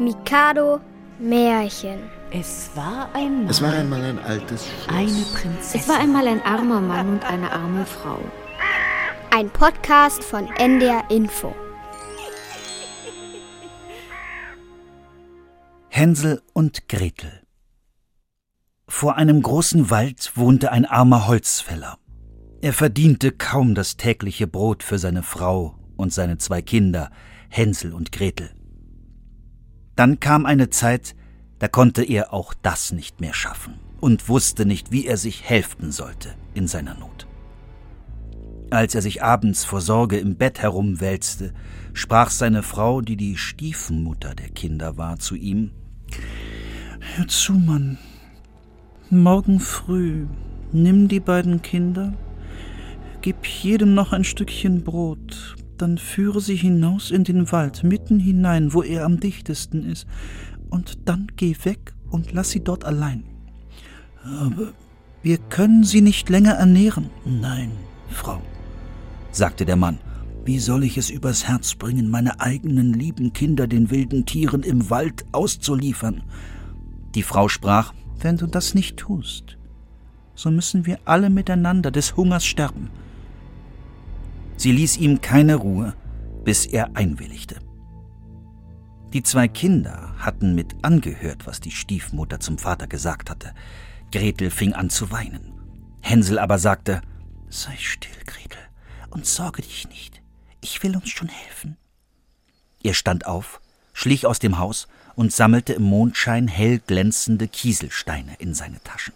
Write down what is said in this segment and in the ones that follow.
Mikado Märchen. Es war einmal. Es war einmal ein altes Schloss. Eine Prinzessin. Es war einmal ein armer Mann und eine arme Frau. Ein Podcast von NDR Info. Hänsel und Gretel. Vor einem großen Wald wohnte ein armer Holzfäller. Er verdiente kaum das tägliche Brot für seine Frau und seine zwei Kinder, Hänsel und Gretel. Dann kam eine Zeit, da konnte er auch das nicht mehr schaffen und wusste nicht, wie er sich helfen sollte in seiner Not. Als er sich abends vor Sorge im Bett herumwälzte, sprach seine Frau, die die Stiefmutter der Kinder war, zu ihm Hör zu, Mann. Morgen früh nimm die beiden Kinder, gib jedem noch ein Stückchen Brot, dann führe sie hinaus in den Wald, mitten hinein, wo er am dichtesten ist, und dann geh weg und lass sie dort allein. Aber wir können sie nicht länger ernähren. Nein, Frau, sagte der Mann, wie soll ich es übers Herz bringen, meine eigenen lieben Kinder den wilden Tieren im Wald auszuliefern? Die Frau sprach, wenn du das nicht tust, so müssen wir alle miteinander des Hungers sterben. Sie ließ ihm keine Ruhe, bis er einwilligte. Die zwei Kinder hatten mit angehört, was die Stiefmutter zum Vater gesagt hatte. Gretel fing an zu weinen. Hänsel aber sagte, Sei still, Gretel, und sorge dich nicht. Ich will uns schon helfen. Er stand auf, schlich aus dem Haus und sammelte im Mondschein hell glänzende Kieselsteine in seine Taschen.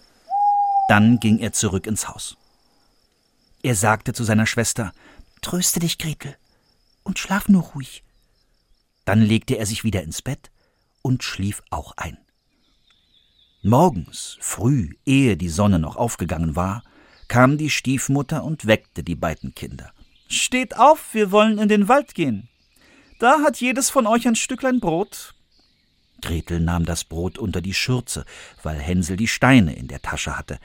Dann ging er zurück ins Haus. Er sagte zu seiner Schwester, Tröste dich, Gretel, und schlaf nur ruhig. Dann legte er sich wieder ins Bett und schlief auch ein. Morgens, früh, ehe die Sonne noch aufgegangen war, kam die Stiefmutter und weckte die beiden Kinder. Steht auf, wir wollen in den Wald gehen. Da hat jedes von euch ein Stücklein Brot. Gretel nahm das Brot unter die Schürze, weil Hänsel die Steine in der Tasche hatte.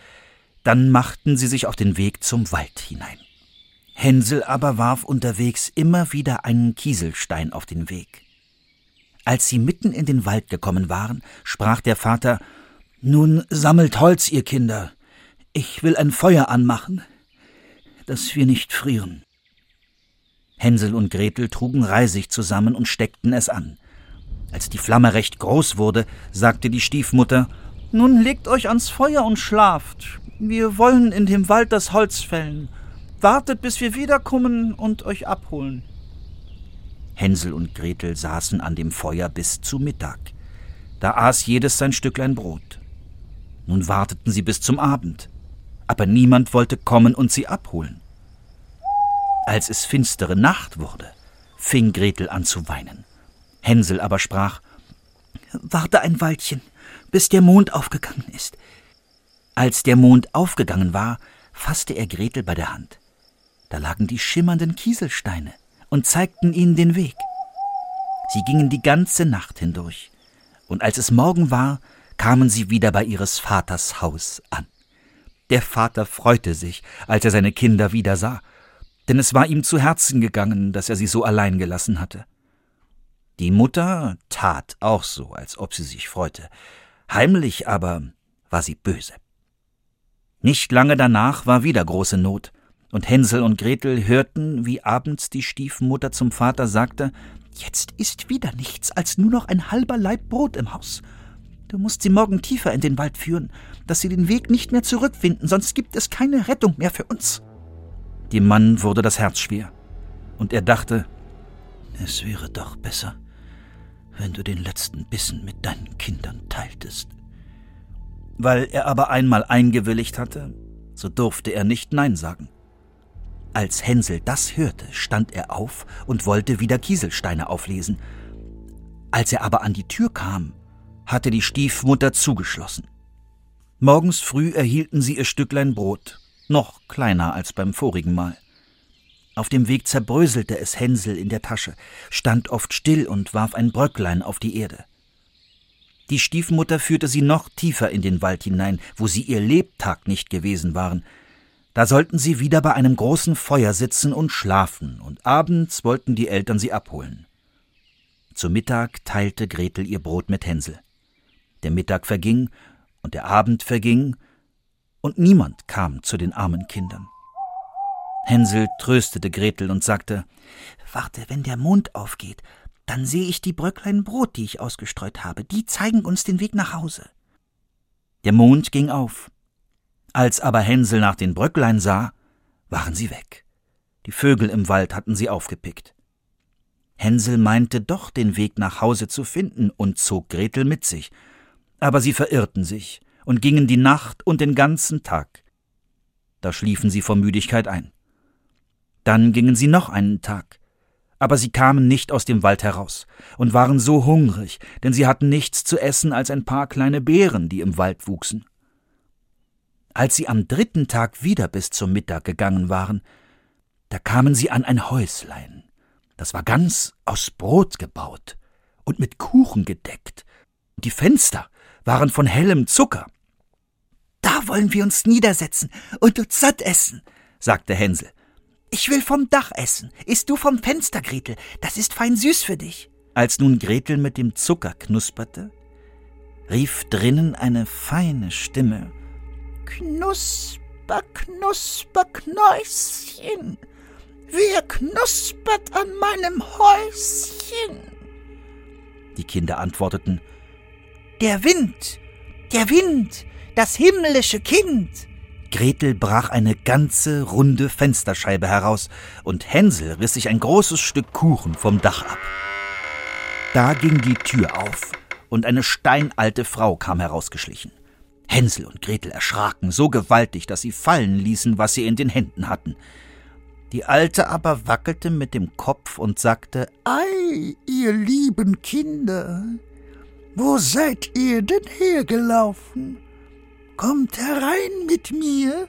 Dann machten sie sich auf den Weg zum Wald hinein. Hänsel aber warf unterwegs immer wieder einen Kieselstein auf den Weg. Als sie mitten in den Wald gekommen waren, sprach der Vater Nun sammelt Holz, ihr Kinder. Ich will ein Feuer anmachen, dass wir nicht frieren. Hänsel und Gretel trugen Reisig zusammen und steckten es an. Als die Flamme recht groß wurde, sagte die Stiefmutter Nun legt euch ans Feuer und schlaft. Wir wollen in dem Wald das Holz fällen. Wartet, bis wir wiederkommen und euch abholen. Hänsel und Gretel saßen an dem Feuer bis zu Mittag. Da aß jedes sein Stücklein Brot. Nun warteten sie bis zum Abend, aber niemand wollte kommen und sie abholen. Als es finstere Nacht wurde, fing Gretel an zu weinen. Hänsel aber sprach Warte ein Weilchen, bis der Mond aufgegangen ist. Als der Mond aufgegangen war, fasste er Gretel bei der Hand. Da lagen die schimmernden Kieselsteine und zeigten ihnen den Weg. Sie gingen die ganze Nacht hindurch, und als es Morgen war, kamen sie wieder bei ihres Vaters Haus an. Der Vater freute sich, als er seine Kinder wieder sah, denn es war ihm zu Herzen gegangen, dass er sie so allein gelassen hatte. Die Mutter tat auch so, als ob sie sich freute, heimlich aber war sie böse. Nicht lange danach war wieder große Not, und Hänsel und Gretel hörten, wie abends die Stiefmutter zum Vater sagte Jetzt ist wieder nichts als nur noch ein halber Laib Brot im Haus. Du musst sie morgen tiefer in den Wald führen, dass sie den Weg nicht mehr zurückfinden, sonst gibt es keine Rettung mehr für uns. Dem Mann wurde das Herz schwer, und er dachte, es wäre doch besser, wenn du den letzten Bissen mit deinen Kindern teiltest. Weil er aber einmal eingewilligt hatte, so durfte er nicht Nein sagen. Als Hänsel das hörte, stand er auf und wollte wieder Kieselsteine auflesen. Als er aber an die Tür kam, hatte die Stiefmutter zugeschlossen. Morgens früh erhielten sie ihr Stücklein Brot, noch kleiner als beim vorigen Mal. Auf dem Weg zerbröselte es Hänsel in der Tasche, stand oft still und warf ein Bröcklein auf die Erde. Die Stiefmutter führte sie noch tiefer in den Wald hinein, wo sie ihr Lebtag nicht gewesen waren. Da sollten sie wieder bei einem großen Feuer sitzen und schlafen, und abends wollten die Eltern sie abholen. Zu Mittag teilte Gretel ihr Brot mit Hänsel. Der Mittag verging und der Abend verging, und niemand kam zu den armen Kindern. Hänsel tröstete Gretel und sagte Warte, wenn der Mond aufgeht, dann sehe ich die Bröcklein Brot, die ich ausgestreut habe, die zeigen uns den Weg nach Hause. Der Mond ging auf. Als aber Hänsel nach den Bröcklein sah, waren sie weg. Die Vögel im Wald hatten sie aufgepickt. Hänsel meinte doch den Weg nach Hause zu finden und zog Gretel mit sich, aber sie verirrten sich und gingen die Nacht und den ganzen Tag. Da schliefen sie vor Müdigkeit ein. Dann gingen sie noch einen Tag, aber sie kamen nicht aus dem Wald heraus und waren so hungrig, denn sie hatten nichts zu essen als ein paar kleine Beeren, die im Wald wuchsen. Als sie am dritten Tag wieder bis zum Mittag gegangen waren, da kamen sie an ein Häuslein, das war ganz aus Brot gebaut und mit Kuchen gedeckt, und die Fenster waren von hellem Zucker. Da wollen wir uns niedersetzen und uns satt essen, sagte Hänsel. Ich will vom Dach essen. Isst du vom Fenster, Gretel. Das ist fein süß für dich. Als nun Gretel mit dem Zucker knusperte, rief drinnen eine feine Stimme. Knusper, knusper, Knäuschen. Wer knuspert an meinem Häuschen? Die Kinder antworteten, Der Wind, der Wind, das himmlische Kind. Gretel brach eine ganze runde Fensterscheibe heraus, und Hänsel riss sich ein großes Stück Kuchen vom Dach ab. Da ging die Tür auf, und eine steinalte Frau kam herausgeschlichen. Hänsel und Gretel erschraken so gewaltig, dass sie fallen ließen, was sie in den Händen hatten. Die Alte aber wackelte mit dem Kopf und sagte Ei, ihr lieben Kinder, wo seid ihr denn hergelaufen? Kommt herein mit mir,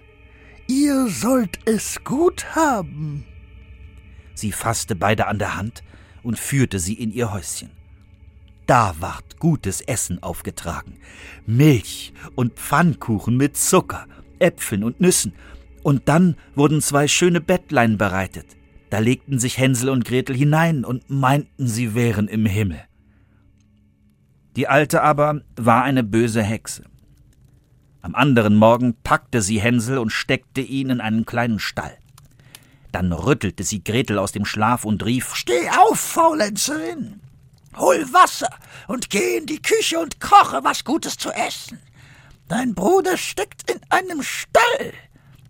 ihr sollt es gut haben. Sie fasste beide an der Hand und führte sie in ihr Häuschen. Da ward gutes Essen aufgetragen, Milch und Pfannkuchen mit Zucker, Äpfeln und Nüssen, und dann wurden zwei schöne Bettlein bereitet. Da legten sich Hänsel und Gretel hinein und meinten, sie wären im Himmel. Die Alte aber war eine böse Hexe. Am anderen Morgen packte sie Hänsel und steckte ihn in einen kleinen Stall. Dann rüttelte sie Gretel aus dem Schlaf und rief Steh auf, Faulenzerin. Hol Wasser und geh in die Küche und koche was Gutes zu essen. Dein Bruder steckt in einem Stall.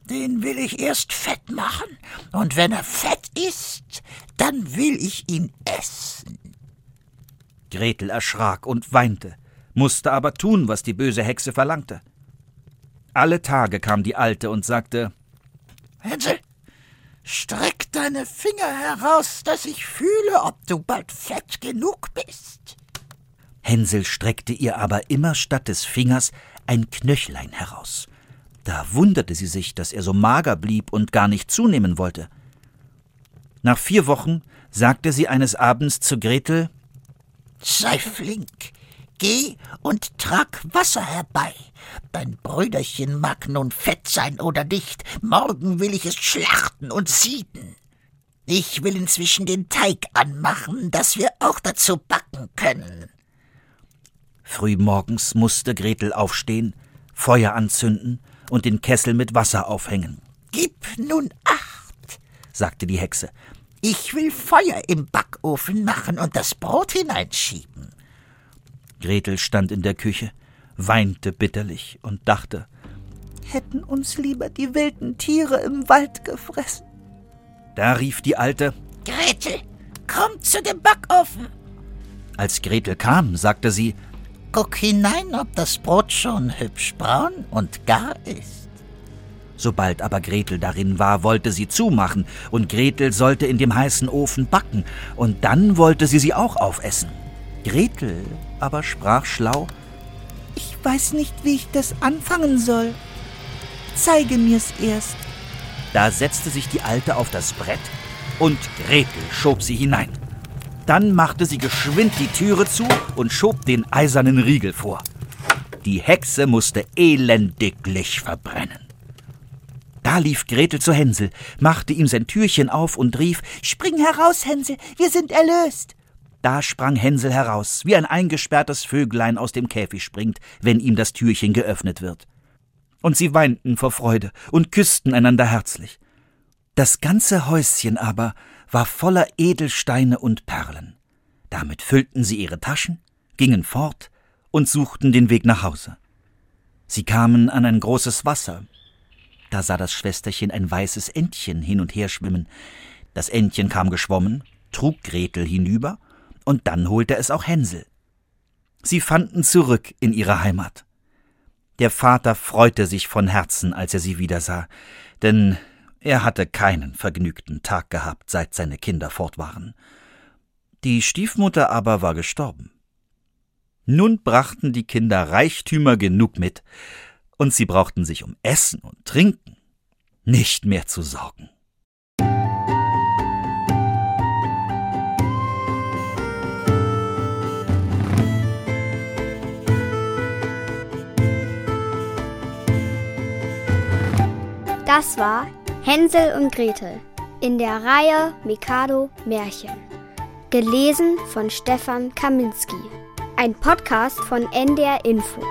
Den will ich erst fett machen, und wenn er fett ist, dann will ich ihn essen. Gretel erschrak und weinte, musste aber tun, was die böse Hexe verlangte. Alle Tage kam die Alte und sagte Hänsel, streck deine Finger heraus, dass ich fühle, ob du bald fett genug bist. Hänsel streckte ihr aber immer statt des Fingers ein Knöchlein heraus. Da wunderte sie sich, dass er so mager blieb und gar nicht zunehmen wollte. Nach vier Wochen sagte sie eines Abends zu Gretel Sei flink, Geh und trag Wasser herbei. Dein Brüderchen mag nun fett sein oder nicht, morgen will ich es schlachten und sieden. Ich will inzwischen den Teig anmachen, dass wir auch dazu backen können. Frühmorgens musste Gretel aufstehen, Feuer anzünden und den Kessel mit Wasser aufhängen. Gib nun acht, sagte die Hexe. Ich will Feuer im Backofen machen und das Brot hineinschieben. Gretel stand in der Küche, weinte bitterlich und dachte, hätten uns lieber die wilden Tiere im Wald gefressen. Da rief die Alte, Gretel, komm zu dem Backofen. Als Gretel kam, sagte sie, Guck hinein, ob das Brot schon hübsch braun und gar ist. Sobald aber Gretel darin war, wollte sie zumachen, und Gretel sollte in dem heißen Ofen backen, und dann wollte sie sie auch aufessen. Gretel aber sprach schlau Ich weiß nicht, wie ich das anfangen soll. Zeige mir's erst. Da setzte sich die Alte auf das Brett und Gretel schob sie hinein. Dann machte sie geschwind die Türe zu und schob den eisernen Riegel vor. Die Hexe musste elendiglich verbrennen. Da lief Gretel zu Hänsel, machte ihm sein Türchen auf und rief Spring heraus, Hänsel, wir sind erlöst. Da sprang Hänsel heraus, wie ein eingesperrtes Vöglein aus dem Käfig springt, wenn ihm das Türchen geöffnet wird. Und sie weinten vor Freude und küssten einander herzlich. Das ganze Häuschen aber war voller Edelsteine und Perlen. Damit füllten sie ihre Taschen, gingen fort und suchten den Weg nach Hause. Sie kamen an ein großes Wasser. Da sah das Schwesterchen ein weißes Entchen hin und her schwimmen. Das Entchen kam geschwommen, trug Gretel hinüber, und dann holte es auch Hänsel. Sie fanden zurück in ihre Heimat. Der Vater freute sich von Herzen, als er sie wiedersah, denn er hatte keinen vergnügten Tag gehabt, seit seine Kinder fort waren. Die Stiefmutter aber war gestorben. Nun brachten die Kinder Reichtümer genug mit, und sie brauchten sich um Essen und Trinken nicht mehr zu sorgen. Das war Hänsel und Gretel in der Reihe Mikado Märchen. Gelesen von Stefan Kaminski. Ein Podcast von NDR Info.